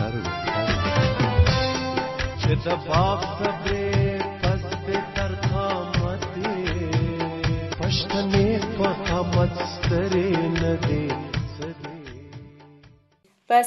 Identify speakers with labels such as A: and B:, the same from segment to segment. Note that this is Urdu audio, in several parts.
A: په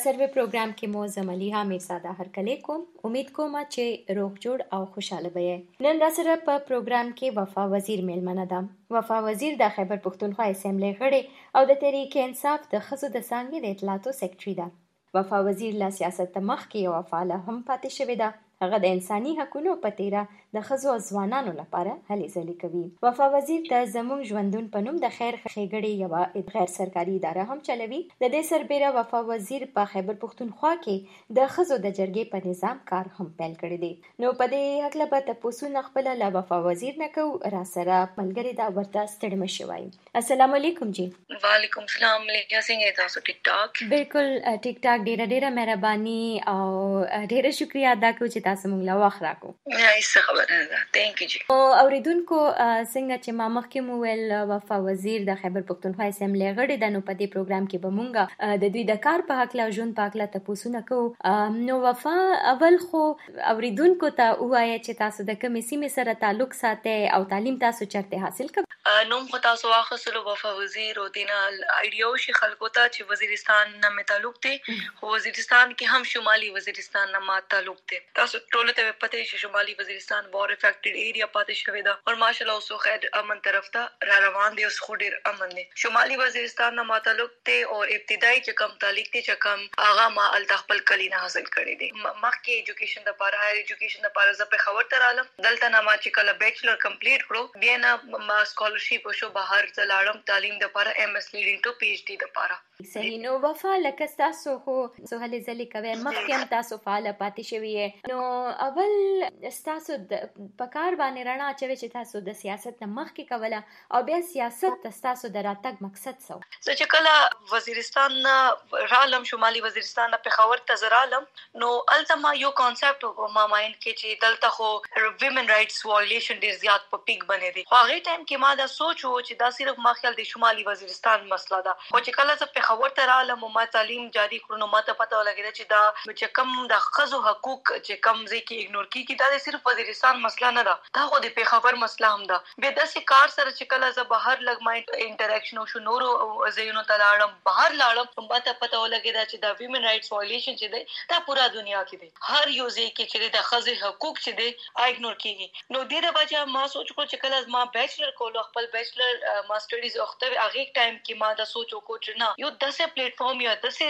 B: سروې پروګرام کې مو زملی حامد ساده هرکلی کوم امید کوم چې روغ جوړ او خوشاله به نن را سره په پروګرام کې وفا وزیر میلمنه ده وفا وزیر د خیبر پښتونخوا اسمبلی غړي او د تحریک انصاف د خزو د څنګه د اطلاعاتو سیکریټري ده وفا وزیر لا سیاست مخ کې وفا فعال هم پاتې شوې ده. هغه د انساني حقوقو په تیره د خزو او ځوانانو لپاره هلې ځلې کوي. وفا وزیر د زموږ ژوندون په نوم د خیر ښېګړې یو غیر سرکاري اداره هم چلوي. د دې سربېره وفا وزیر په خیبر پښتونخوا کې د خزو د جرګې په نظام کار هم پیل کړی دی. نو په دې حق له تاسو نه خپل لا وفا وزیر نه کو را سره ملګری دا ورته ستړي مشوي السلام علیکم جی.
C: وعلیکم السلام علیکم څنګه تاسو ټیک ټاک
B: بالکل ټیک ټاک ډیره ډیره مهرباني او ډیره شکریا ادا کوم چې تاسو موږ لا وخت راکو.
C: یا هیڅ خبره نه ده. ثانک یو جی
B: او اوریدونکو څنګه چې ما مخکې مو ویل وفا وزیر د خیبر پښتونخوا اسمبلی غړي د نو په دې پروګرام کې به مونږه د دوی د کار په حق لا په حق لا تاسو نه کوو نو وفا اول خو اوریدونکو ته وایي چې تاسو د کومې سیمې سره تعلق ساتي او تعلیم تاسو چرته حاصل کړئ
C: نوم خو تاسو واخصلو وفا وزیر او دینا ایډیو شي خلکو ته چې وزیرستان نه مې تعلق دی. خو وزیرستان کې هم شمالي وزیرستان نه ما تعلق دی. تاسو ټول ته پته شي شمالي وزیرستان وار افیکټډ ایریا پاتې شوی دا۔ او ماشالله اوس خیر امن طرف ته را روان دي اوس خو امن دي شمالي وزیرستان نه متعلق ته او ابتدایي چې کم تعلق ته چې کم اغا ما ال خپل کلی نه حاصل کړی دي مخکې ایجوکیشن د پاره هایر ایجوکیشن د پاره زه خبر تر عالم۔ دلته نه ما چې کله بیچلر کمپلیټ کړو بیا نه ما سکالرشپ شو بهر زلاړم تعلیم د پاره M S leading to P H D د پاره
B: صحیح نو وفا لکه تاسو خو سهل زلی کوي مخکې هم تاسو فعال پاتې شوی نو اول تاسو د پکار باندې رڼا چوي چې تاسو د سیاست نه مخکې کوله او بیا سیاست تاسو د راتګ مقصد سو
C: زه چې کله وزیرستان نه رالم شمالي وزیرستان په خبر ته زرالم نو التما یو کانسپټ وو ما مایند کې چې دلته خو ویمن رائټس وایلیشن ډیر زیات په پیک باندې دي. خو هغه ټایم کې ما دا سوچ وو چې دا صرف ما خیال د شمالي وزیرستان مسله ده. خو چې کله زه په ته رالم ما تعلیم جاری کړو، نو ما ته پته ولګیده چې دا، چې کم د خزو حقوق، چې کم ځکه اګنور کیږي دا صرف وزیرستان مسله نه ده دا خو د پیښور مسله هم ده به د سې کار سره چې کله زه بهر لګ ما انټریکشن او شو، نورو زینو ته لاړم، بهر لاړم ما ته پته ولګی چې دا ویمن رائټس وایلیشن چې دی، دا پورا دنیا کې دی. هر یو ځای کې چې د خزې حقوق چې دی اګنور کیږي نو د دې وجه ما سوچ کړو چې کله ما بیچلر کولو، خپل بیچلر ما سټډیز وخت هغه ټایم کې ما دا سوچ وکړو چې نه، یو داسې پلیټ فارم یا داسې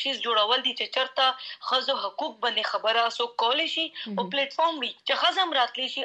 C: شیز جوړول دي چې چرته خزو حقوق باندې خبره سو کول شي او پلیټ فارم وي. چې خزم راتلی شي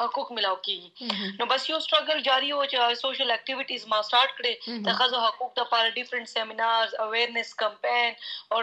C: حقوق ملاو کیږي. نو بس یو سټرګل جاری او سوشل اکټیویټیز ما سٹارټ کړي د خزو حقوق د پر ډیفرنٹ سیمینارز اویرنس کمپین او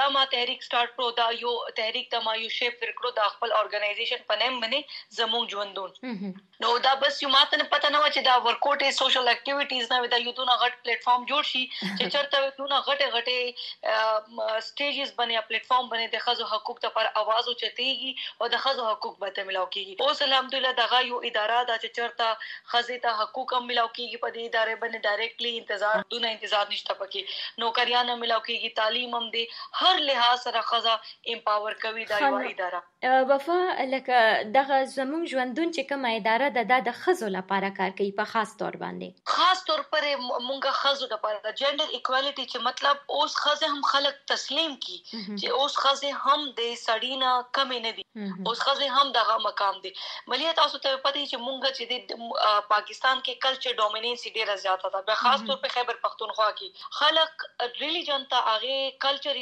C: دا ما تحریک سٹارټ کړو دا یو تحریک ته ما یو شیپ ورکړو د خپل اورګنایزیشن په نیم باندې زموږ ژوندون. نو دا بس یو ماته نه پته نه و چې دا ورکوټ سوشل اکټیویټیز نه وي دا یو دونه غټ پلیټ فارم جوړ شي چې چرته دونه غټه غټه سٹیجز بنے پلیٹ فارم بنے دخز خزو حقوق تفر آواز اچتی گی او دخز خزو حقوق بته ملاو کیږي. اوس الحمدلله دغه یو اداره دا چې چرته خزې ته حقوق هم ملاو کیږي په دې ادارې باندې ډایرکټلی انتظار دونه انتظار نشته پکې. نوکریان هم ملاو کیږي تعلیم هم دی هر لحاظ سره خزا امپاور کوي دا یو اداره.
B: وفا لکه دغه زموږ ژوندون چې کومه اداره ده د خزو لپاره کار کوي په خاص طور باندې.
C: خاص طور پر مونږه خزو لپاره جنډر ایکوالټی چې مطلب اوس خزو خزه هم خلک تسلیم کی۔ چې اوس خزه هم د سړینا کم نه دي اوس خزه هم دغه مقام دي ملي تاسو ته پته چې مونږ چې د پاکستان کې کلچر ډومیننس ډیره زیاته ده په خاص تور په خیبر پختونخوا کې خلک ریلیجن ته هغه کلچر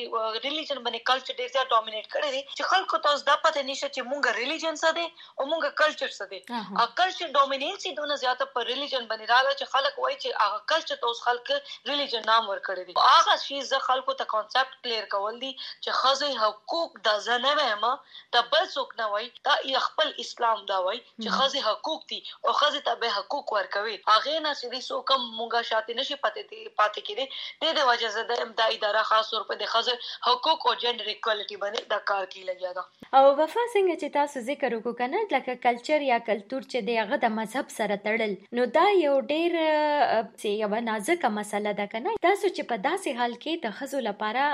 C: ریلیجن باندې کلچر ډیر زیات ډومینیټ کړی دي چې خلکو ته دا پته نشته چې مونږ ریلیجن څه دي او مونږ کلچر څه دي ا کلچر ډومیننس دونه زیاته پر ریلیجن باندې راغلی چې خلک وایي چې هغه کلچر ته اوس خلک ریلیجن نام ورکړي دي هغه شی ز خلکو ته کانسپټ کلیر کول دي چې خزه حقوق د زنه ما د بل څوک نه وای دا خپل اسلام دا وای چې خزه حقوق دي او خزه ته به حقوق ورکوي. هغه نه سړي سو کم مونږه شاته نشي پاتې دي پاتې کړي د دې وجه زه د امدادي اداره خاص طور په د خزه حقوق او جندر ایکوالټي باندې د کار کې لګیا دا
B: او وفا څنګه چې تاسو ذکر وکړو کنه لکه کلچر یا کلچر چې دی هغه د مذهب سره تړل. نو دا یو ډیر یو نازکه مسله ده کنه تاسو چې په داسې حال کې د خزو لپاره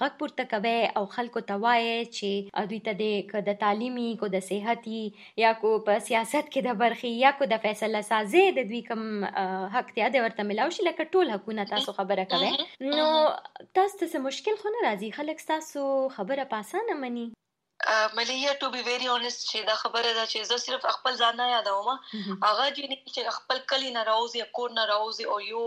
B: غږ پورته کوي او خلکو ته وایي چې دوی ته د تعلیمي کو د صحتي یا کو په سیاست کې د برخي یا کو د فیصله سازي د دوی کوم حق ته د ورته ملاوي شي لکه ټول حقونه تاسو خبره کوي نو تاسو ته مشکل خو نه راځي؟ خلک تاسو خبره پاسانه مني.
C: ملیه ټو بی ویری اونست چې دا خبره ده چې زه صرف خپل ځان نه یادوم هغه چې خپل کلی نه راوځي کور نه راوځي او یو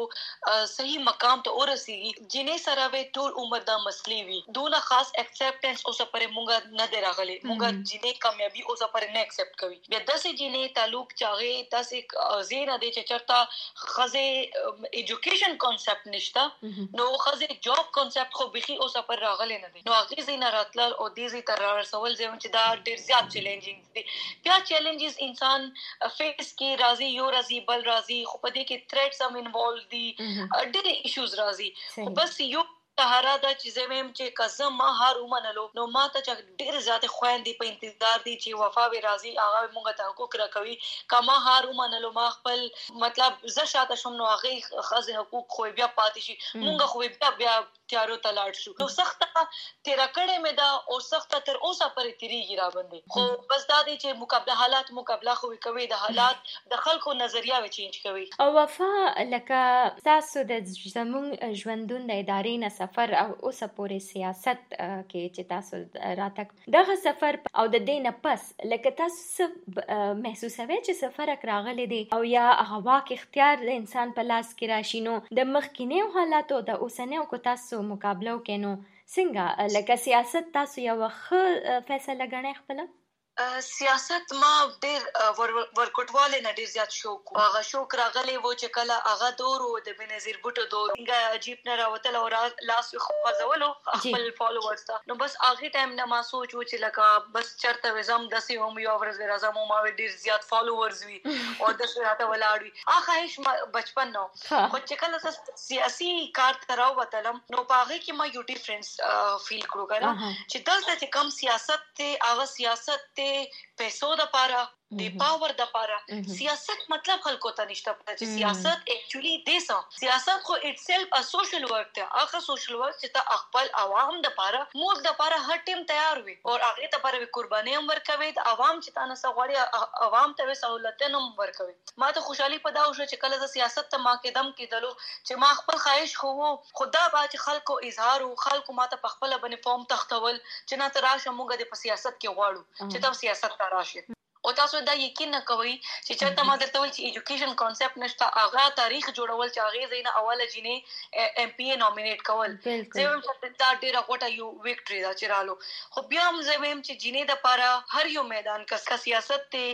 C: صحیح مقام ته ورسیږي جنې سره به ټول عمر دا مسلې وي دونه خاص اکسپټنس اوس پر مونږه نه دی راغلي مونږه جنې کامیابی اوس پر نه اکسپټ کوي بیا داسې جنې تعلق چاغه تاسې زینا دي چې چرته خزه ایجوکیشن کانسپټ نشته نو خزه جاب کانسپټ خو بخي اوس پر راغلي نه دي نو هغه زینا راتل او دې زی تر کول زموږ چې دا ډیر زیات چیلنجینګ دي بیا چیلنجز انسان فیس کې راځي یو راځي بل راځي خو په دې کې تھریټس هم انوالو دي ډېر ایشوز راځي خو بس یو طهاره دا چې زمیم چې قسم ما هر ومنلو نو ما ته چې ډیر زیات خويندې په انتظار دي چې وفا وی راځي هغه مونږ ته حقوق راکوي کما هر ومنلو ما خپل مطلب زه شاته شوم نو هغه خزه حقوق خو بیا پاتې شي مونږ خو بیا بیا تیارو ته لاړ شو. نو سخت تیر کړه مې دا او سخت تر اوسه پرې تیریږي را باندې خو بس دا دي چې مقابله، حالات مقابله خو کوي، د حالات د خلکو نظریه و چینج کوي.
B: او وفا لکه تاسو د زمون ژوندون د ادارې نه سفر او اوسه پورې سیاست کې چې تاسو راتک دغه سفر او د دینه پس، لکه تاسو محسوسوي چې سفر راغلی دی او یا هغه واک اختیار د انسان په لاس کې راشي، نو د مخکینه حالاتو، د اوسنیو کو تاسو تاسو مقابله وکینو څنګه؟ لکه سیاست تاسو یو ښه فیصله غنئ خپل
C: سیاست ما ډیر ورکټواله نه ډیر زیات شوق هغه شوق راغلی و چې کله هغه دور و د بنظیر بوټو دور. څنګه عجیب نه راوتل او لاس خو خزولو خپل فالوورز ته. نو بس هغه ټایم نه ما سوچ و چې لکه بس چرته وزم د سی هم یو ورځ راځم ما ډیر زیات فالوورز وي او د سره ولاړ وي. هغه هیڅ بچپن نو. خو چې کله سیاسي کار تراو وتلم نو پاغه کې ما یو ډیفرنس فیل کړو کنه چې دلته چې کم سیاست ته هغه سیاست ته پیسو د پاره د پاور د پاره سیاست مطلب خلکو ته نشته پته چې سیاست اکچولی دیسه سیاست خو itself a social work ته هغه سوشل ورک چې ته خپل عوام د پاره مول د پاره هر ټیم تیار وي او هغه ته پاره قرباني هم ورکوي د عوام چې تاسو سغړی عوام ته سہولتونه هم ورکوي ما ته خوشحالي پدا وشو چې کله د سیاست ته ما قدم کېدلو چې ما خپل خواهش خو خدا با چې خلکو اظهار او خلکو ما ته خپل فارم تختول چې نه تراشه موږ د سیاست کې غواړو چې تاسو سیاست او تاسو دا یقین نه کوئ چې چرته ما درته ویل چې ایجوکیشن کانسپټ نشته هغه تاریخ جوړول چې هغه زینه اوله جنې ایم پی ای نومینیټ کول. زم چې دا ډیره غوټه یو وکټری دا چې رالو. خو بیا هم زم چې جنې د پاره هر یو میدان کس کا سیاست ته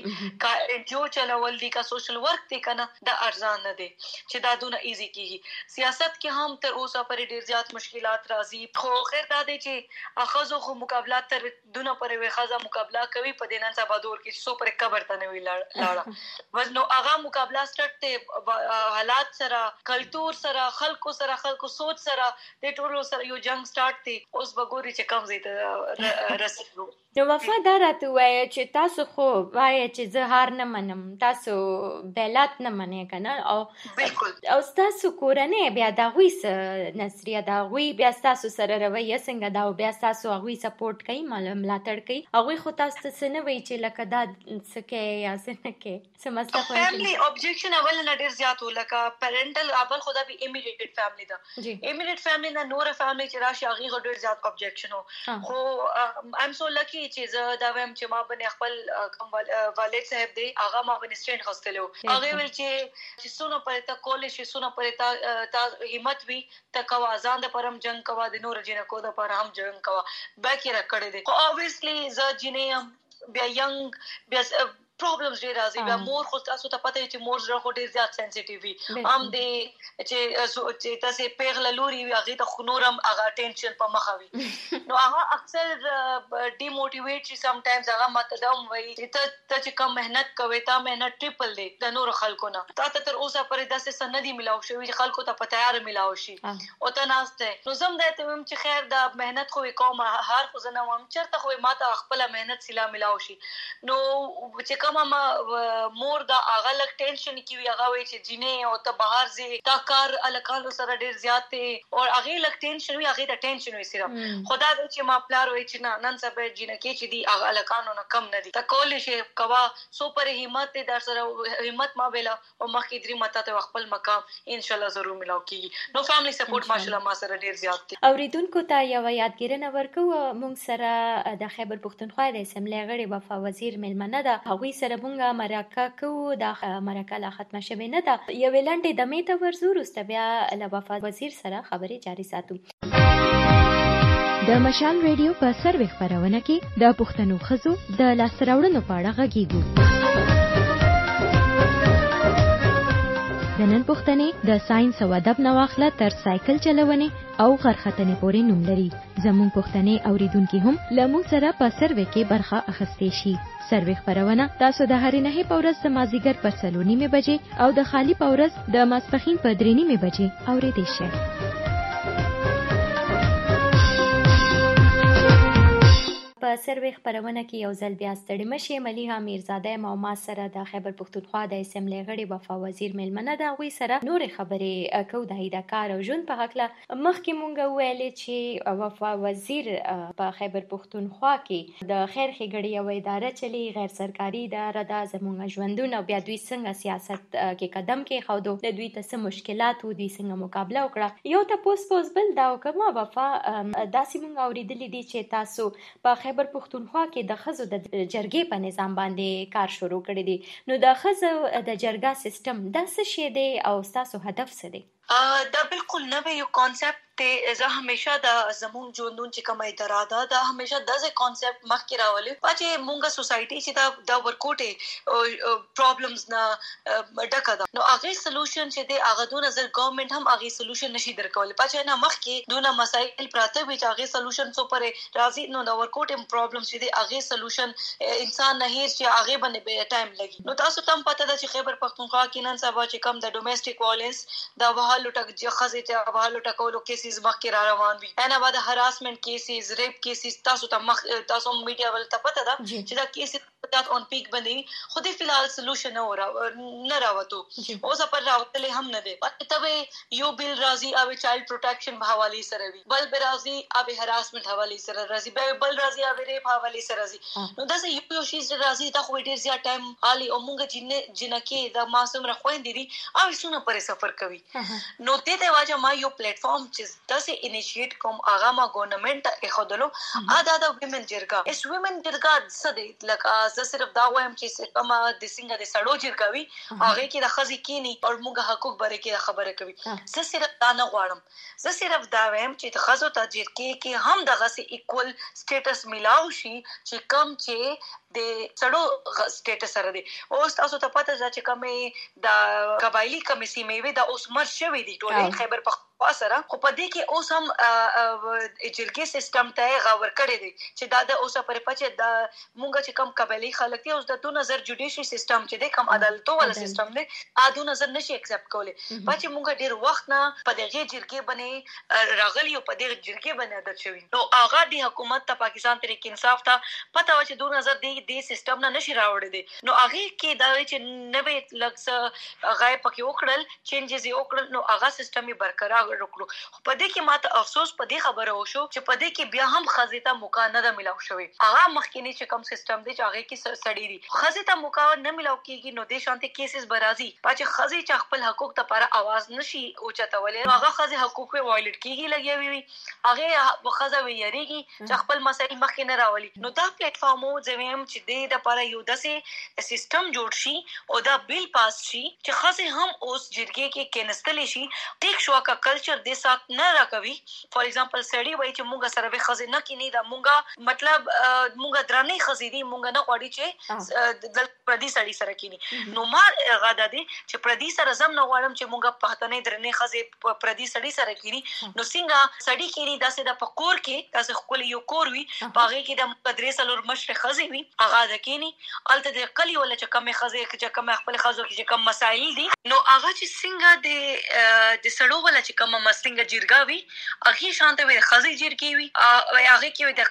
C: کا جو چلول دي کا سوشل ورک ته کنه دا ارزان نه دي چې دا دونه ایزی کیږي. سیاست کې هم تر اوسه پر ډیر زیات مشکلات راځي. خو خیر دا دی چې اخذو خو مقابلات تر دونه پر وي خزه مقابله کوي په دینن سبا دور کې سو نه وی لاړه وزنو هغه مقابله سټارټ ته حالات سره کلچر سره خلکو سره خلکو سوچ سره د ټولو سره یو جنگ سٹارټ دی اوس بګوري چې کم زیته رسېږو
B: نو وفا دا راته وایي چې تاسو خو وایي چې زه هار نه منم تاسو بیلات نه منئ کنه او
C: بالکل۔
B: او تاسو کورنۍ بیا دا غوي نظریه دا غوي بیا تاسو سره رویه څنګه دا بیا تاسو غوي سپورټ کوي ملاتړ کوي هغه خو تاسو څه نه وایي چې لکه دا سکه یا څنګه کې څه مسله
C: خو فیملی اوبجیکشن اول نه ډیر زیات ولکه پیرنټل اول خدا به امیډیټډ فیملی دا امیډیټ فیملی نه نور فیملی چې راشي هغه ډیر زیات اوبجیکشن خو آی ام سو لکی چې زه دا وایم چې ما باندې خپل والد صاحب دی هغه ما باندې سټینډ غستلو هغه ویل چې چې سونو پرې تا کولې شي سونو پرې تا تا همت وی تا کوا ځان د پرم جنگ کوا د نور جن کو د پر هم جنگ کوا باقي را کړې دي خو اوبویسلی زه بیا ینګ بیا پرابلمز ډیر راځي بیا مور خو تاسو ته پته چې مور زړه خو ډیر زیات سنسټیټیو وي۔ هم دې چې چې تاسو پیغله لوري وي هغه ته خنورم هغه ټینشن په مخه وي۔ نو هغه اکثر ډیموټیویټ شي سم ټایمز هغه ماته دا وایي چې ته چې کوم مهنت کوي تا مهنت ټریپل دی د نور خلکو نه۔ تا ته تر اوسه پرې داسې سندې ملاو شوی چې خلکو ته په تیار ملاو شي۔ او ته ناشته نو زم دا ته ویم چې خیر دا مهنت خو کوم هر خو زنه وم چرته خو ما ته خپل مهنت سلا ملاو شي۔ نو چې کوم ما مور دا هغه لک ټینشن کی وی هغه وی چې جینې او ته بهر زی تا کار الکانو سره ډیر زیات دی او هغه لک ټینشن وی هغه ته ټینشن وی صرف. خدا دې چې ما پلار وی چې نه نن سبا جینې کې چې دی هغه الکانو نه کم نه دي تا کول شي کوا سو پر همت در سره همت ما ویلا او مخکې درې ماته ته خپل مقام ان شاء الله ضرور ملاو کیږي نو فیملی سپورټ ماشاءالله ما سره ډیر زیات دی
B: اوریدونکو ته یو یادګیرنه ورکو مونږ سره د خیبر پښتونخوا د اسمبلی غړي وفا وزیر ملمنه ده. هغه سره مونږه مرکه کوو دا مرکه لا ختمه شوه نه ده یو لنډه د میته ورزور است بیا له وفا وزیر سره خبرې جاري ساتو
D: د مشال ریډیو په سروي خبرونه کې د پښتنو خزو د لاسراوړنو په اړه غږیږو د نن پښتنې د ساينس او ادب نواخله تر سایکل چلونې او غرختنې پورې نوم لري. زموږ پښتنې اوریدونکو هم لمو سره په سروې کې برخه اخستې شي. سروې خبرونه تاسو د هرې نه په ورځ د مازیګر په سلونی مې بجې او د خالی په ورځ د ماسپخین په درېنی مې بجې اورېدې شئ.
B: په سروي خبرونه کې یو ځل بیا ستړي مشي مليها میرزاده ما ما سره د خیبر پښتونخوا د اسمبلی غړي وفا وزیر ملمنه دا غوي سره نور خبرې کو د هیدا کار او جون په حق له مخکې مونږ ویلې چې وفا وزیر په خیبر پښتونخوا کې د خیر خګړی او اداره چلی غیر سرکاري اداره د زمونږ ژوندونه بیا دوی څنګه سیاست کې قدم کې خودو د دوی ته مشکلات و دوی څنګه مقابله وکړه. یو ته پوس پوس بل دا وکما وفا داسې مونږ اوریدلې دي چې تاسو په خیبر خیبر پښتونخوا کې د خزو د جرګې په نظام باندې کار شروع کړی دی. نو د خزو د جرګه سیستم د څه شی دی او تاسو هدف څه دی؟
C: دا بالکل نوې یو کانسپټ ته زه همیشه د زمون ژوندون چې کومه اداره ده دا همیشه د دغه کانسپټ مخکې راولي چې مونږه سوسايټي چې دا د ورکوټه پرابلمز نه ډکه ده نو هغه سولوشن چې دی هغه دون نظر ګورنمنت هم هغه سولوشن نشي درکول پچې نه مخکې دونه مسایل پراته وي چې هغه سولوشن څو پرې راځي نو د ورکوټ پرابلم چې دی هغه سولوشن انسان نه هیڅ چې هغه باندې به ټایم لګي نو تاسو تم پته ده چې خیبر پښتونخوا کې نن سبا چې کم د ډومېسټک وایلنس د وهالو ټک چې خزې ته وهالو ټکولو کیسز مخکې را روان وي انا بعد هراسمنت کیسز ریپ کیسز تاسو ته مخ تاسو میډیا ول ته پته ده چې دا کیسز تات اون پیک باندې خو دې فلحال سولوشن نه ورا نه راوته اوس پر راوتلې هم نه دي تبه یو بل راضي او چایلډ پروټیکشن په حواله سره وي بل به راضي او هراسمنت حواله سره راضي بل راضي او ریپ حواله سره راضي نو دا سه یو یو شي راضي دا خو ډیر زیات ټایم علي او مونږ جن جنکه دا ماسوم را خويندې دي او څونه پرې سفر کوي نو دې ته واجه ما یو پلیټ فارم چې دا سه انیشیټ کوم هغه ما ګورنمنت اخدلو ادا دا ویمن جرګه اس ویمن جرګه څه دی لکه زه صرف دا وایم چې کومه د څنګه د سړو جرګوي هغه کې د خزي کینی او موږ حقوق بره کې خبره کوي زه صرف دا نه غواړم زه صرف دا وایم چې د خزو ته جرګې کې هم دغه سي ایکوال سټیټس ملاو شي چې کم چې د سړو سټیټس سره دی اوس تاسو ته پته ده چې کومه د قبایلی کمیسي میوي د اوس مر شوی دی ټول خیبر پخ سره خو په دې کې اوس هم جرګې سیستم ته غور کړی دی چې دا د اوسه پر پچې د مونږ چې کم قبلي خلک دي اوس د 2000 جوډیشي سیستم چې د کم عدالتو ولا سیستم دی ا 2000 نشي ایکسپټ کولای پچې مونږ ډیر وخت نه په دغه جرګې باندې راغلی او په دغه جرګې باندې عادت شوی نو هغه د حکومت ته پاکستان طریق انصاف ته پته و چې 2000 دی د سیستم نه نشي راوړی دی. نو هغه کې دا چې نوې لکس غای پکې وکړل چینجز یې وکړل نو هغه سیستم یې برقرار خبر وکړو. په دې کې ماته افسوس په دې خبره وشو چې په دې کې بیا هم خزیته موقع نه ده ملاو شوی هغه مخکینی چې کوم سیستم دی چې هغه کې سړی دی خزیته موقع نه ملاو کیږي نو د شانتي کیسز برازي پاتې خزی چې خپل حقوق ته پر اواز نشي اوچته ولې هغه خزی حقوق په وایلټ کیږي لګي وي هغه خزه وی یریږي چې خپل مسایل مخینه راولي. نو دا پلیټ فارم او زمیم چې دې د پر یو داسې سیستم جوړ شي او دا بل پاس شي چې خزه هم اوس جرګه کې کینستلې شي. ټیک شو کا کل اگر چر دې سات نه راکوي فار ایگزامپل سړی وای چې مونږ سره به خزه نه کینی دا مونږه مطلب مونږ درنې خزې دي مونږ نه غواړي چې د پردي سړی سره کینی نو ما غاده دي چې پردي سره زم نه غواړم چې مونږ پښتنې درنې خزه پردي سړی سره کینی نو څنګه سړی کینی داسې د پکور کې داسې خپل یو کور وي. باغې کې د مدرسې سلور مشر خزي وي. هغه د کینی الته د کلی ولا چې کم خزي چې کم خپل خزو کې کم مسائل دي. نو هغه چې څنګه د د سړو ولا چې کم خزي جرګي وي هغه کې د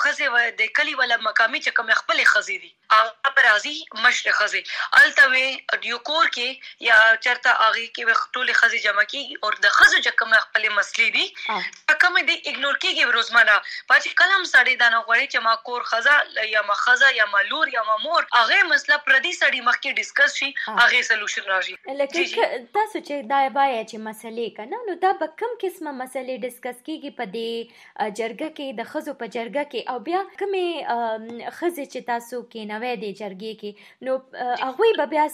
C: خزي د کلی ولا مقامي چې کم خپل خزي دي هغه پر ازي مشر خزي الته وي یو کور کې یا چرته هغه کې ټول خزي جمع کیږي او د خزو چې کم خپل مسلې دي کوم دي اګنور کیږي روزمره پاتې کلم سړی دا نه غوړي چې ما کور خزا یا ما خزا یا ما لور یا ما مور. هغه مسله پردي سړی مخکې ډیسکس شي هغه سولوشن راشي
B: لکه تاسو چې دا وایي چې مسلې کنه نو نو دا به کم قسمه مسلې ډیسکس کیږي په دې جرګه کې، د خزو په جرګه کې. او بیا کومې خزې چې تاسو کې نوې دي جرګې کې، نو هغه به بیا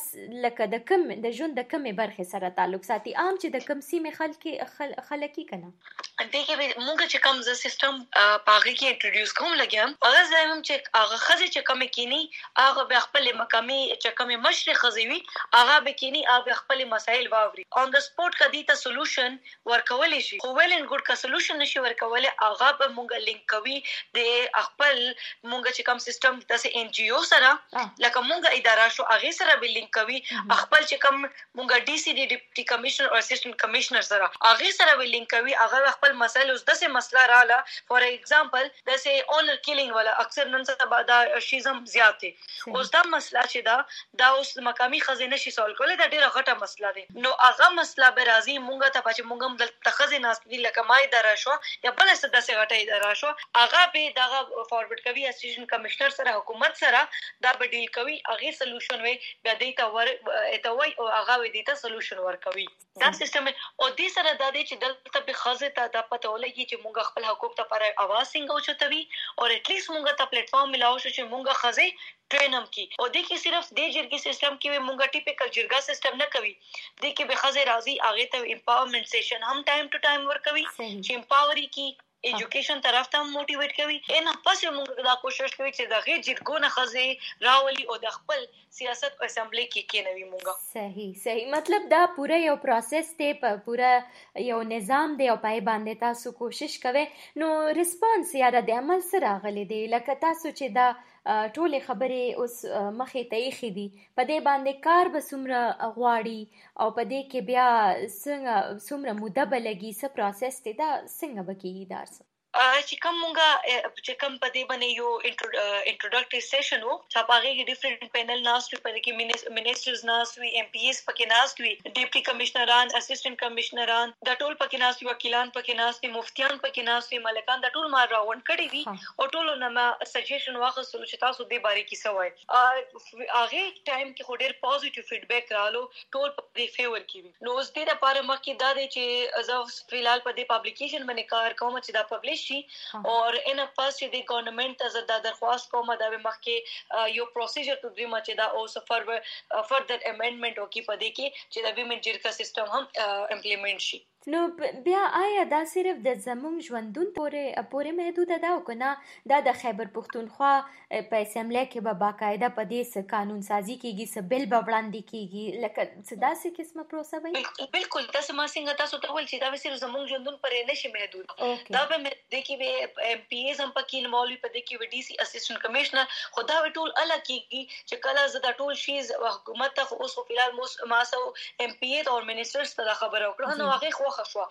B: لکه د کم، د ژوند د کمې برخې سره تعلق ساتي. عام چې د کم سیمه خلک خلکی کنه.
C: دغه موږ چې کوم ز سیستم پاغه کې انټروډوس کوم لګیم هغه زموږ چې هغه خزه چې کوم کینی هغه به خپل مقامي چې کوم مشر خزوي هغه به کینی هغه خپل مسایل واوري. اون د سپورت کدی ته سولوشن ورکول شي. خو ویل ان ګډ کا سولوشن نشي ورکول هغه به مونږ لینک کوي د خپل مونږ چې کوم سیستم د ان جی او سره. لکه مونږ اداره شو هغه سره به لینک کوي. خپل چې کوم مونږ ډي سي ډي ډیپټي کمشنر او اسسټنټ کمشنر سره هغه سره به لینک کوي. هغه خپل مسایل اوس دسه مسله رااله فور ایگزامپل دسه اونر کیلینګ والا اکثر نن سبا دا شیزم زیات دي اوس دا مسله چې دا دا اوس مقامی خزینه شي سوال کولای دا ډیره غټه مسله ده. نو هغه مسله به راځي مونږ ته پچ مونږ هم د تخزینه ناس لکه مای درا شو یا بل څه داسې غټه اداره شو. هغه به دا فارورډ کوي اسټیشن کمشنر سره حکومت سره دا به ډیل کوي. هغه سولوشن وي بیا دې ته ور اته وای او هغه دې ته سولوشن ور کوي دا سیستم او دې سره دا دې چې دلته به خزه ته دا پته ولګي چې مونږ خپل حقوق ته پر اواز څنګه اوچتوي او اټ لیست مونږ ته پلیټ فارم ملاو شو چې مونږه خزه ټرینم کی۔ او د کې صرف د جرګي سیستم کې مونږه ټیپیکل جرګا سیستم نه کوي د کې به خزه راضي اغه ته امپاورمنت سیشن هم ټایم ټو ټایم ور کوي چې امپاوري کی۔ ایجوکیشن طرف ته موټیویټ کوي ان پس موږ دا کوشش کوي چې د غیر جرګو نه خزه راولي او د خپل سیاست او اسمبلی کې کې نوي موږ
B: صحیح صحیح۔ مطلب دا پوره یو پروسس ته په پوره یو نظام دی او پای باندې تاسو کوشش کوئ نو ریسپانس یا د عمل سره غلي دی لکه تاسو چې دا ټولې خبرې اوس مخې ته ایښې دي. په دې باندې کار به څومره غواړي او په دې کې بیا څنګه، څومره موده به لګي، څه پروسس دی، دا څنګه به کېږي دا څه؟
C: دې باندې یو انټروډکټری سیشن په هغه کې ډیفرنٹ پینل ناس په دې کې منیسټرز ناس وي ایم پی ایس پکې ناس وي ډیپټي کمشنران اسسټنټ کمشنران د ټول پکې ناس وي وکیلان پکې ناس وي مفتیان پکې ناس وي ملکان د ټول ما راوند کړی دي او ټول نه ما سجیشن واخصو چې تاسو دې باره کې څه وای هغه ټایم کې خو ډیر پوزټیو فیډبیک رالو ټول په دې فیور کې نو اوس دې لپاره مکه دا دی چې زه فلحال په دې پبلیکیشن باندې کار کوم چې دا پبلش شي. اور ان پاس چې د ګورنمنت ته د درخواست کوم دا به مخکې یو پروسیجر ته دوی مچ دا او سفر فردر امندمنت وکي پدې کې چې د ویمن جرګه سیستم هم امپلیمنٹ شي.
B: نو بیا آیا دا صرف د زموږ ژوندون پورې پورې محدود ده او کنه دا د خیبر پښتونخوا په اسمبلی کې به باقاعده په دې قانون سازي کیږي س بل به وړاندې کیږي لکه څه داسې قسمه پروسه وي
C: بالکل تاسو ما څنګه تاسو ته ول چې دا صرف زموږ ژوندون پورې نشي محدود. دا به مې د کې به ایم پی ایز هم پکې انوالو په دې کې و ډي سي اسسټنټ کمشنر خدا ټول الا کیږي چې کله زدا ټول شیز حکومت ته اوس په فلال ما سو ایم پی ای او منیسټرز ته خبره وکړه. نو هغه خوخه شو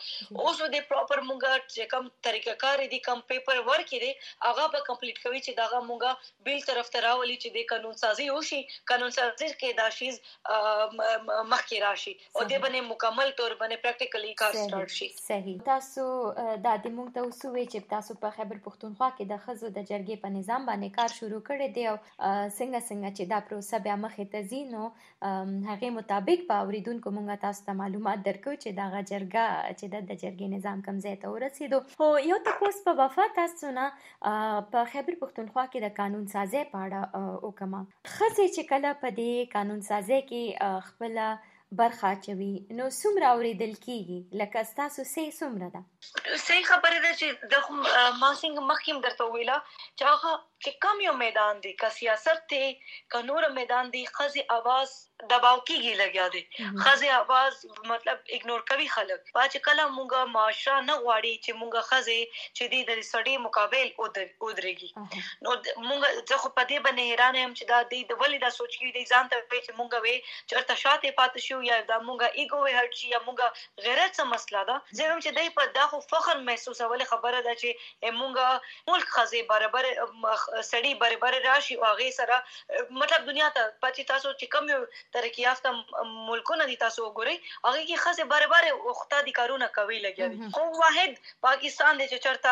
C: اوس د پراپر مونږه چې کوم طریقه کار دي کوم پیپر ورک دي هغه به کمپلیټ کوي چې داغه مونږه بیل طرف ته راولي چې د قانون سازي وشي قانون سازي کې دا شیز مخکې راشي او د باندې مکمل تور باندې پریکټیکلی کار سٹارټ شي
B: صحیح تاسو د دې مونږ ته وسوي چې تاسو په خیبر پښتونخوا کې د خزو د جرګې په نظام باندې کار شروع کړی دی او څنګه څنګه چې دا پروسه بیا مخې ته ځي نو هغه مطابق په اوریدونکو مونږه تاسو ته معلومات درکو چې دا جرګه چې د د جرګې نظام کم ځای ته ورسېدو. خو یو تاسو په وفا تاسو نه په خبر پښتونخوا کې د قانون سازي پاړه اړه وکما خصه چې کله په دې قانون سازي کې خپل برخه چوي نو څومره اوریدل کیږي لکه تاسو سه څومره ده؟
C: Սեյխա պարեդեջի դխմ մասինգ մխիմ դրտովիլա ճախա կամյո میدان دی کا سیاست تے کا نور میدان دی خز آواز دباؤ کی گی لگیا دی خز آواز مطلب اگنور کوي خلک پاچ کلا مونږه معاشره نه غواړي چې مونږه خز چې دی د سړی مقابل او درېږي نو مونږه زه خو پدې باندې حیران یم چې دا دی د ولې دا سوچ کې دی ځان ته چې مونږه وي چې ارتشا ته پات شو یا دا مونږه ایګو وي هرڅ یا مونږه غیرت څه مسله ده زه هم چې دی په دا خو فخر محسوس ولې خبره ده چې مونږه ملک خزي برابر سړی برابر راشي او هغه سره مطلب دنیا ته پاتې تاسو چې کم ترقی یافته ملکونه دي تاسو وګورئ هغه کې خزي برابر وخت دي کارونه کوي لګي خو واحد پاکستان دې چې چرته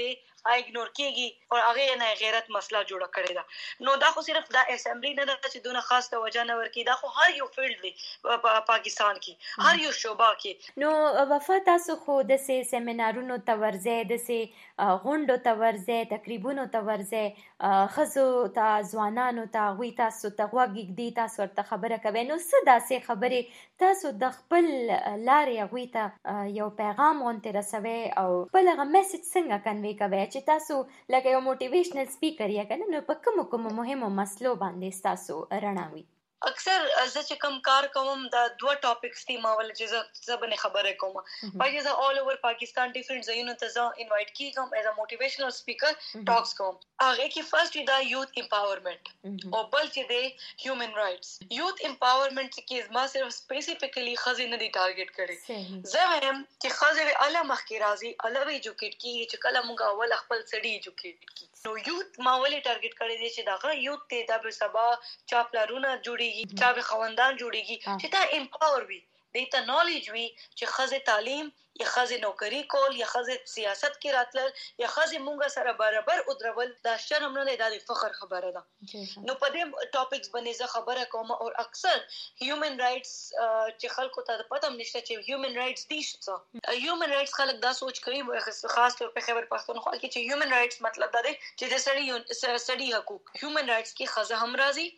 C: دي اګنور کیږي او هغه نه غیرت مسله جوړه کړی دا نو، دا خو صرف د اسمبلی نه ده چې دونه خاص توجه نه ورکړي دا خو هر یو فیلډ دی پاکستان کې هر یو شوبه کې
B: نو، وفا تاسو خو د سه سیمینارونو ته ورځي د سه غونډو ته ورځي تقریبونو ته خزو ته، ځوانانو ته وی تاسو ته وګګ دی تاسو ورته خبره کوي نو څه داسې خبرې تاسو د خپل لارې غوي ته یو پیغام غونته رسوي او خپل غو میسج څنګه کنوي کوي چې تاسو لکه یو موټیویشنل سپیکر یا کنه نو په کوم کوم مهمو مسلو باندې تاسو رڼاوي
C: اکثر زه چې کم کار کوم دا دوه ټاپکس دي ما ول چې زبنه خبره کوم. پای زه اول اوور پاکستان ډیفرنٹ ځایونو ته زه انوایټ کیږم ایز ا موټیویشنل سپیکر ټاکس کوم. هغه کې فرست دا یوث امپاورمنٹ او بل چې دی هیومن رائټس یوث امپاورمنٹ کې ما صرف سپیسیفیکلی خزینه دی ټارګټ کړي زه هم چې خزه اله مخکې راځي اله وی جوکټ کی چې کله مونږ اول خپل سړی جوکټ کی نو یوث ما ولې ټارګټ کړی دی چې دا یوث ته د سبا چاپلارونه جوړي جوړیږي چا به خوندان جوړیږي چې دا امپاور وي دیتا نالج وی چې خزه تعلیم یا خزه نوکری کول یا خزه سیاست کې راتل یا خزه مونږه سره برابر او درول دا شرم نه دی د فخر خبره ده نو په دې ټاپکس باندې زه خبره کوم او اکثر هیومن رائټس چې خلکو ته پته نشته چې هیومن رائټس دي څه هیومن رائټس خلک دا سوچ کوي خاص طور په خبر پښتونخوا کې چې هیومن رائټس مطلب دا دی چې د سړی سړی حقوق۔ هیومن رائټس کې خزه هم راځي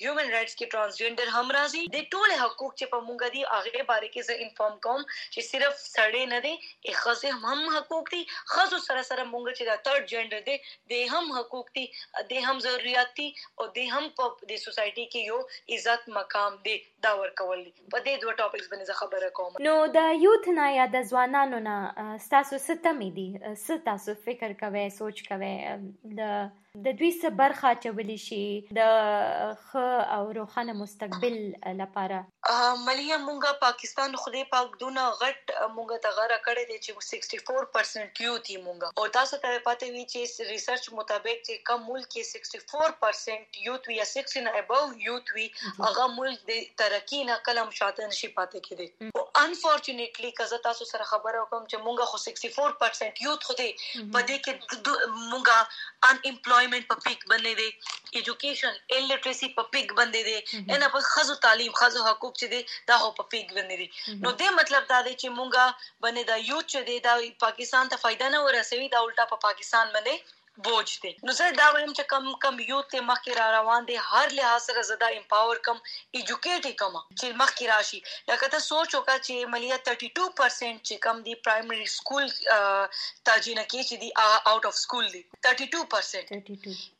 C: ہیومن رائٹس کې ٹرانسجینڈر ہمراضی دے د ټول حقوق چې په مونږ دي هغه باره کې زه انفارم کوم چې صرف سړی نه دي اخزه هم حقوق دي خزو سره سره مونږ چې دا تھرد جنډر دي د هم حقوق دي د هم ضرورت دي او د هم په د سوسايټي کې یو عزت مقام دي دا ورکول دي. په دې دوه ټاپکس باندې خبره کوم.
B: نو د یوث نه یا د ځوانانو نه تاسو ستمې دي؟ ست تاسو فکر کوي سوچ کوي د د دوی څه برخه چولې شي؟ د خ او روخانه مستقبل لپاره؟
C: ملیا مونږه پاکستان خدای پاک دونه غټ مونږه ته غره کړی دی چې 64% یوت مونږه او تاسو ته پاتې وی چې ریسرچ مطابق چې کم ملک کې 64% یوت وی یا 60 نه ابو یوت وی هغه ملک د ترقی نه کلم شاته نشي پاتې کېدی او انفورچونټلی کزه تاسو سره خبره وکم چې مونږه خو 64% یوت خو دې کې مونږه ان امپلوي امپلویمنٹ په پیک باندې دی ایجوکیشن الټریسي په پیک باندې دی ان په خزو تعلیم خزو حقوق چې دی؟ دا هو په باندې دی. نو دې مطلب دا دی چې مونږه باندې دا یو چې دی دا پاکستان ته فائدہ نه ورسوي دا الټا په پاکستان باندې بوج دی نو زه دا وایم چې کم کم یوت ته مخکې را روان دي هر لحاظ سره زدا امپاور کم ایجوکیټ کم۔ چې مخکې راشي لکه ته سوچ وکړه چې ملیا 32% چې کم دی پرایمري سکول تاجینه کې چې دی اوټ اف سکول دی۔ 32%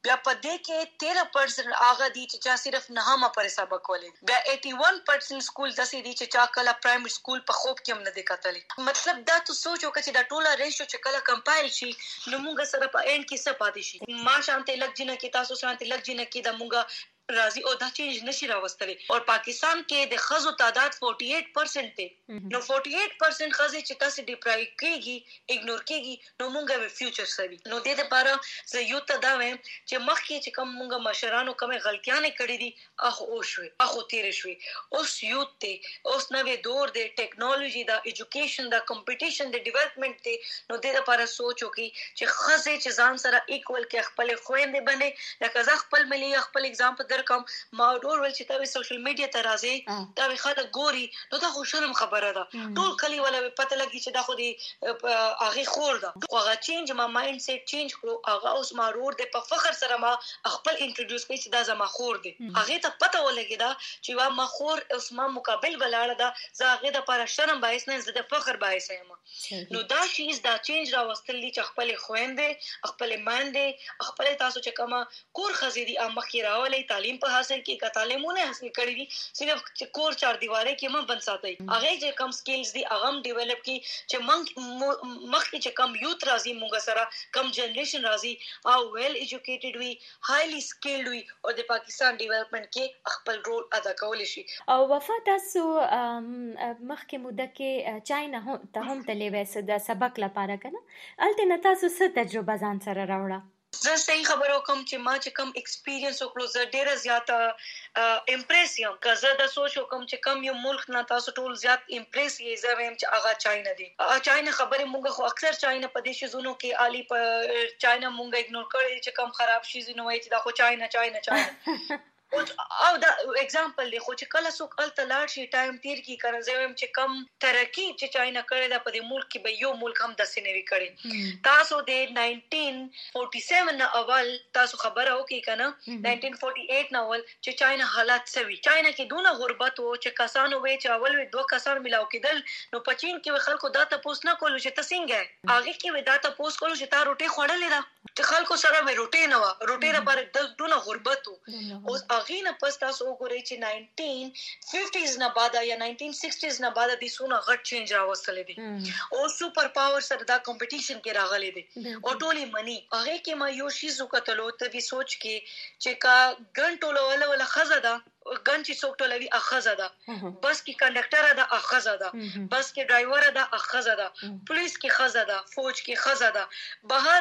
C: بیا په دې کې 13% هغه دي چې چا صرف نهمه پر سبق ولې بیا 81% سکول داسې دي چې چا کله پرایمري سکول په خوب کې هم نه دي کتلې مطلب دا ته سوچ وکړه چې دا ټوله ریشو چې کله کمپایل شي نو موږ سره په اند کې څه پاتې شي ما شانته لګ جنہ کې تاسو شانته لګ جنہ راضي او دا چینج نشي راوستلی۔ او پاکستان کې د خزو تعداد 48% دی نو 48% خزې چې تاسو ډیپرای کیږي اګنور کیږي نو مونږه به فیوچر سوي نو د دې لپاره زه یو ته دا وایم چې مخکې چې کوم مونږه مشرانو کومه غلطیاں نه کړې دي اخ او شوي اخ تیر شوي اوس یو ته اوس نوې دور دی ټیکنالوژي دا ایجوکیشن دا کمپټیشن دا ډیولپمنٹ دی نو د دې لپاره سوچ وکړي چې خزې چې ځان سره ایکوال کې خپل خويندې بنې لکه ځ خپل ملي خپل اگزامپل ذکر کوم ما ډور ول چې تا سوشل میډیا ته راځي دا وی خلک ګوري نو دا خو شرم خبره ده. ټول کلی ولا پته لګي چې دا خو دی هغه خور ده. خو هغه چینج ما مایند سیټ چینج کړو. هغه اوس ما رور د په فخر سره ما خپل انټروډوس کړی چې دا زما خور دی. هغه ته پته ولګی دا چې وا ما خور اوس ما مقابل بلاړه ده زه هغه د پر شرم باعث نه زه د فخر باعث یم. نو دا شیز دا چینج راوستل دي چې خپل خويندې خپل ماندې خپل تاسو چې کما کور خزيدي ام مخکې راولې تعلیم تعلیم په حاصل کې کا تعلیمونه حاصل کړی دي صرف کور چار دیواره کې ما بن ساتي هغه چې کم سکلز دي هغه ډیولپ کی چې منګ مخکې چې کم یوت راځي مونږ سره کم جنریشن راځي او ویل ایجوکیټډ وي هایلی سکلډ وي او د پاکستان ډیولپمنٹ کې خپل رول ادا کول شي
B: او وفا تاسو مخکې موده کې چاینا ته هم تلې وې د سبق لپاره کنه الته نه تاسو څه تجربه ځان سره راوړه
C: زه صحیح خبرو کوم چې ما چې کم ایکسپیرینس وکړو زه ډیره زیاته امپریس یم که زه د سوچ وکم چې کم یو ملک نه تاسو ټول زیات امپریس یې زه ویم چې هغه چاینا دی۔ چاینا خبرې مونږ خو اکثر چاینا په دې شیزونو کې عالی په چاینا مونږ اګنور کړی چې کم خراب شي زینو وای چې دا خو چاینا چاینا چاینا او دا اگزامپل دی خو چې کله څوک ال تلاړ شي ټایم تیر کی کنه زه هم چې کم ترقی چې چاینا کړی دا په دې ملک کې به یو ملک هم د سینوي کړی تاسو د 1947 نه اول تاسو خبره وکي کنه 1948 نه اول چې چاینا حالات سوي چاینا کې دونه غربت وو چې کسانو وې چې اول وې دوه کسان ملاو کېدل. نو پچین کې خلکو دا تاسو نه کولو چې تاسو هغه کې وې دا تاسو کولو چې تا روټي خوړلې ده. چې خلکو سره مې روټي نه و روټي لپاره د دونه غربت وو هغه نه پس تاسو وګورئ چې 1950s نه بعد یا 1960s نه بعد د سونه غټ چینج راوستل دي او سپر پاور سره دا کمپټیشن کې راغلي دي او ټولي منی هغه کې ما یو شی زو کتلو ته به سوچ کې چې کا ګنټو له ولا خزه ده ګن چې څوک ټولوي؟ اخزه ده بس کې کنډکټر ده اخزه ده بس کې ډرایور ده اخزه ده پولیس کې خزه ده فوج کې خزه ده بهر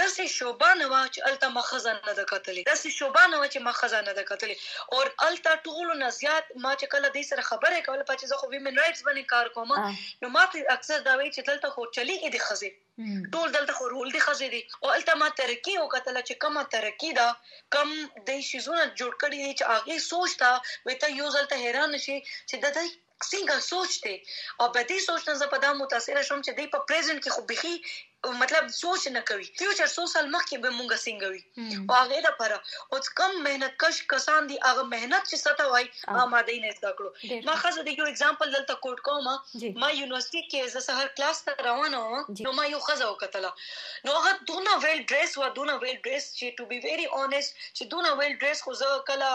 C: داسې شوبه نه و چې الته مخزه نه ده کتلې داسې شوبه نه و چې مخزه نه ده کتلې او الته ټول نه زیات ما چې کله دې سره خبره کوله پاتې زه خو ویمن رائټس باندې کار کوم نو ما اکثر دا وی چې دلته خو چلی کې دي خزه ټول دلته خو رول دي خزه دي او الته ما ترقی او کتل چې کومه ترقی دا کم د شیزونه جوړ کړي دي چې هغه سوچ تا وې ته یو ځل ته حیران شي چې د دې څنګه سوچ دی او به دې سوچ نه زه په دا متاثر شوم چې دې په پریزنت کې خو بخي مطلب سوچ نہ کوي فیوچر سو سال مخ کې به مونږ څنګه وي او هغه د پر او کم مهنت کش کسان دي هغه مهنت چې ستا وای آماده نه زده کړو۔ ما خاص د یو اگزامپل دلته کوټ کوم ما یونیورسيټي کې ز سحر کلاس ته روان وم نو ما یو خزه وکټله نو هغه دونه ویل ډریس و دونه ویل ډریس چې ټو بی ویری اونیست چې دونه ویل ډریس خو زه کلا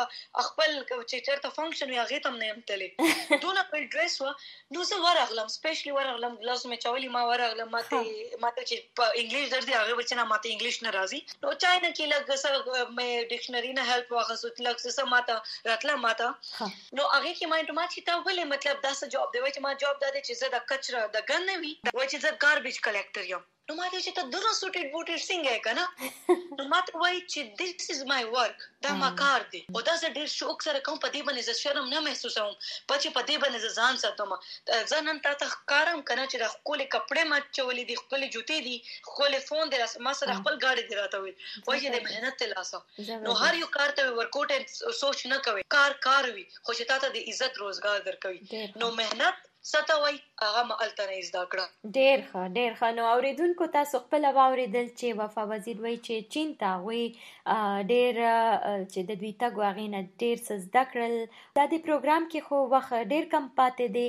C: خپل چې چرته فنکشن یا غیتم نه امتلې دونه ویل ډریس و نو زه ورغلم سپیشلی ورغلم ګلاس مې ما ورغلم ما ته ما ته چې په انګلیش درځي هغه بچنه ماته انګلیش نه راځي نو چای نه کې لګ څه مې ډکشنری نه هیلپ واخصو لګ څه ماته راتله ماته نو هغه کې ما ته ما چې تا ولې مطلب دا څه جواب دی چې ما جواب داده چې زه د کچره د ګن نه وي و چې زه ګاربیج کلیکټر یم نو ما ته چې ته دونه سوټډ بوټډ څنګه کنه نو ما ته وای چې دیس از مای ورک دا ما کار دی او دا زه ډیر شوق سره کوم په دې باندې زه شرم نه محسوسوم پچې په دې باندې ځان ساتم زه نن تا ته کارم کنه چې د خپل کپڑے ما چولې دي خپل جوتي دي خپل فون دی ما سره خپل گاډي دی راته وي وای چې د مهنت ته لاسه نو هر یو کار ته ورکوټ سوچ نه کوي کار کار وي خو چې تا ته د عزت ستوي هغه مالته نه زده کړه.
B: ډیر ښه ډیر ښه. نو اوریدونکو تاسو خپل واوریدل چې وفا وزیر وای چې چین ته وي ډیر چې د دوی تګ واغې نه ډیر څه زده کړل. دا د پروګرام کې خو وخت ډیر کم پاتې دی.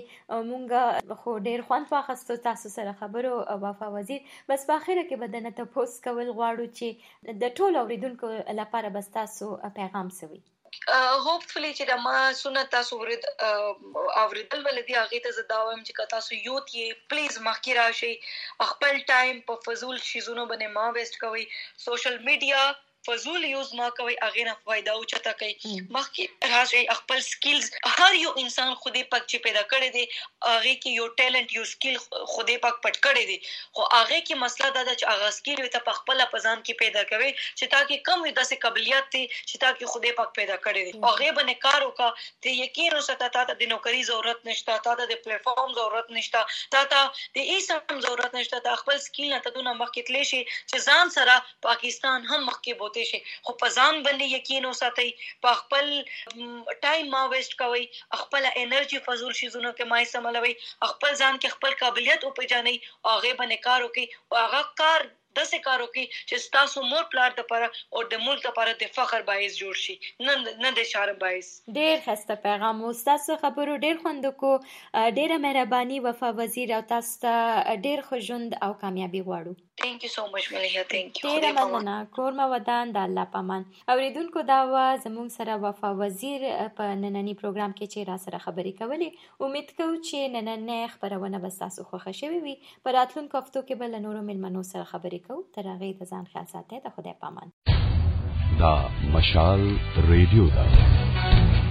B: مونږ، خو ډیر خوند واخستو تاسو سره خبرو وفا وزیر. بس په اخر کې بدنه ته پوس کول غواړو چې د ټولو اوریدونکو لپاره بس تاسو پیغام سوي Uh,
C: هوپفلی چې ما سنت تاسو ورید uh, اوریدل ولې دی هغه ته زه زداوم چې که تاسو یوت یې پلیز مخکې راشي خپل ټایم په فضول شیزونو باندې ما ویسټ کوي سوشل میډیا فزول یوز ما کوي اغه نه فائدہ او چتا کوي مخکې راشي خپل سکلز هر یو انسان خودي پک چې پیدا کړی دی اغه کې یو ټیلنت یو سکل خودي پک پټ کړی دی خو اغه کې مسله دا ده چې اغه سکل ته په خپل پزان کې پیدا کوي چې تاکي کم وي داسې قابلیت دي چې تاکي خودي پک پیدا کړی دی اغه باندې کار وکا ته یقین وسته تا ته د نوکری ضرورت نشته تا ته د پلیټ فارم ضرورت نشته تا ته د ایسم ضرورت نشته تا خپل سکل نه ته دونه مخکې تلی شي چې ځان سره پاکستان هم مخکې راوته شي خو په ځان باندې یقین وساتئ په خپل ټایم ما ویسٹ کوي خپل انرژي فزول شي زونه کې ما سملوي خپل ځان کې خپل قابلیت او پیژنئ او هغه باندې کار وکړئ، او هغه کار، داسې کار وکړي چې تاسو مور، پلار لپاره او د ملک لپاره د فخر باعث جوړ شي، نه نه د شرم باعث.
B: ډیر خسته پیغام او تاسو خبرو ډیر خوند کو ډیره مهرباني، وفا وزیر، او تاسو ډیر خوشوند او کامیابی غواړو.
C: ثانک یو سو مچ ملیه ثانک یو
B: ډیر مننه کور مو ودان د الله پامان اوریدونکو دا و زموږ سره وفا وزیر په نننی پروګرام کې چې را سره خبرې کولې امید کوم چې نننې خبرونه به تاسو خوښ شوي وي په راتلونکو هفتو کې به له نورو ملمنو سره خبرې کوو تر هغه د ځان خیال ساتئ د خدای پامان
E: دا مشال ریډیو ده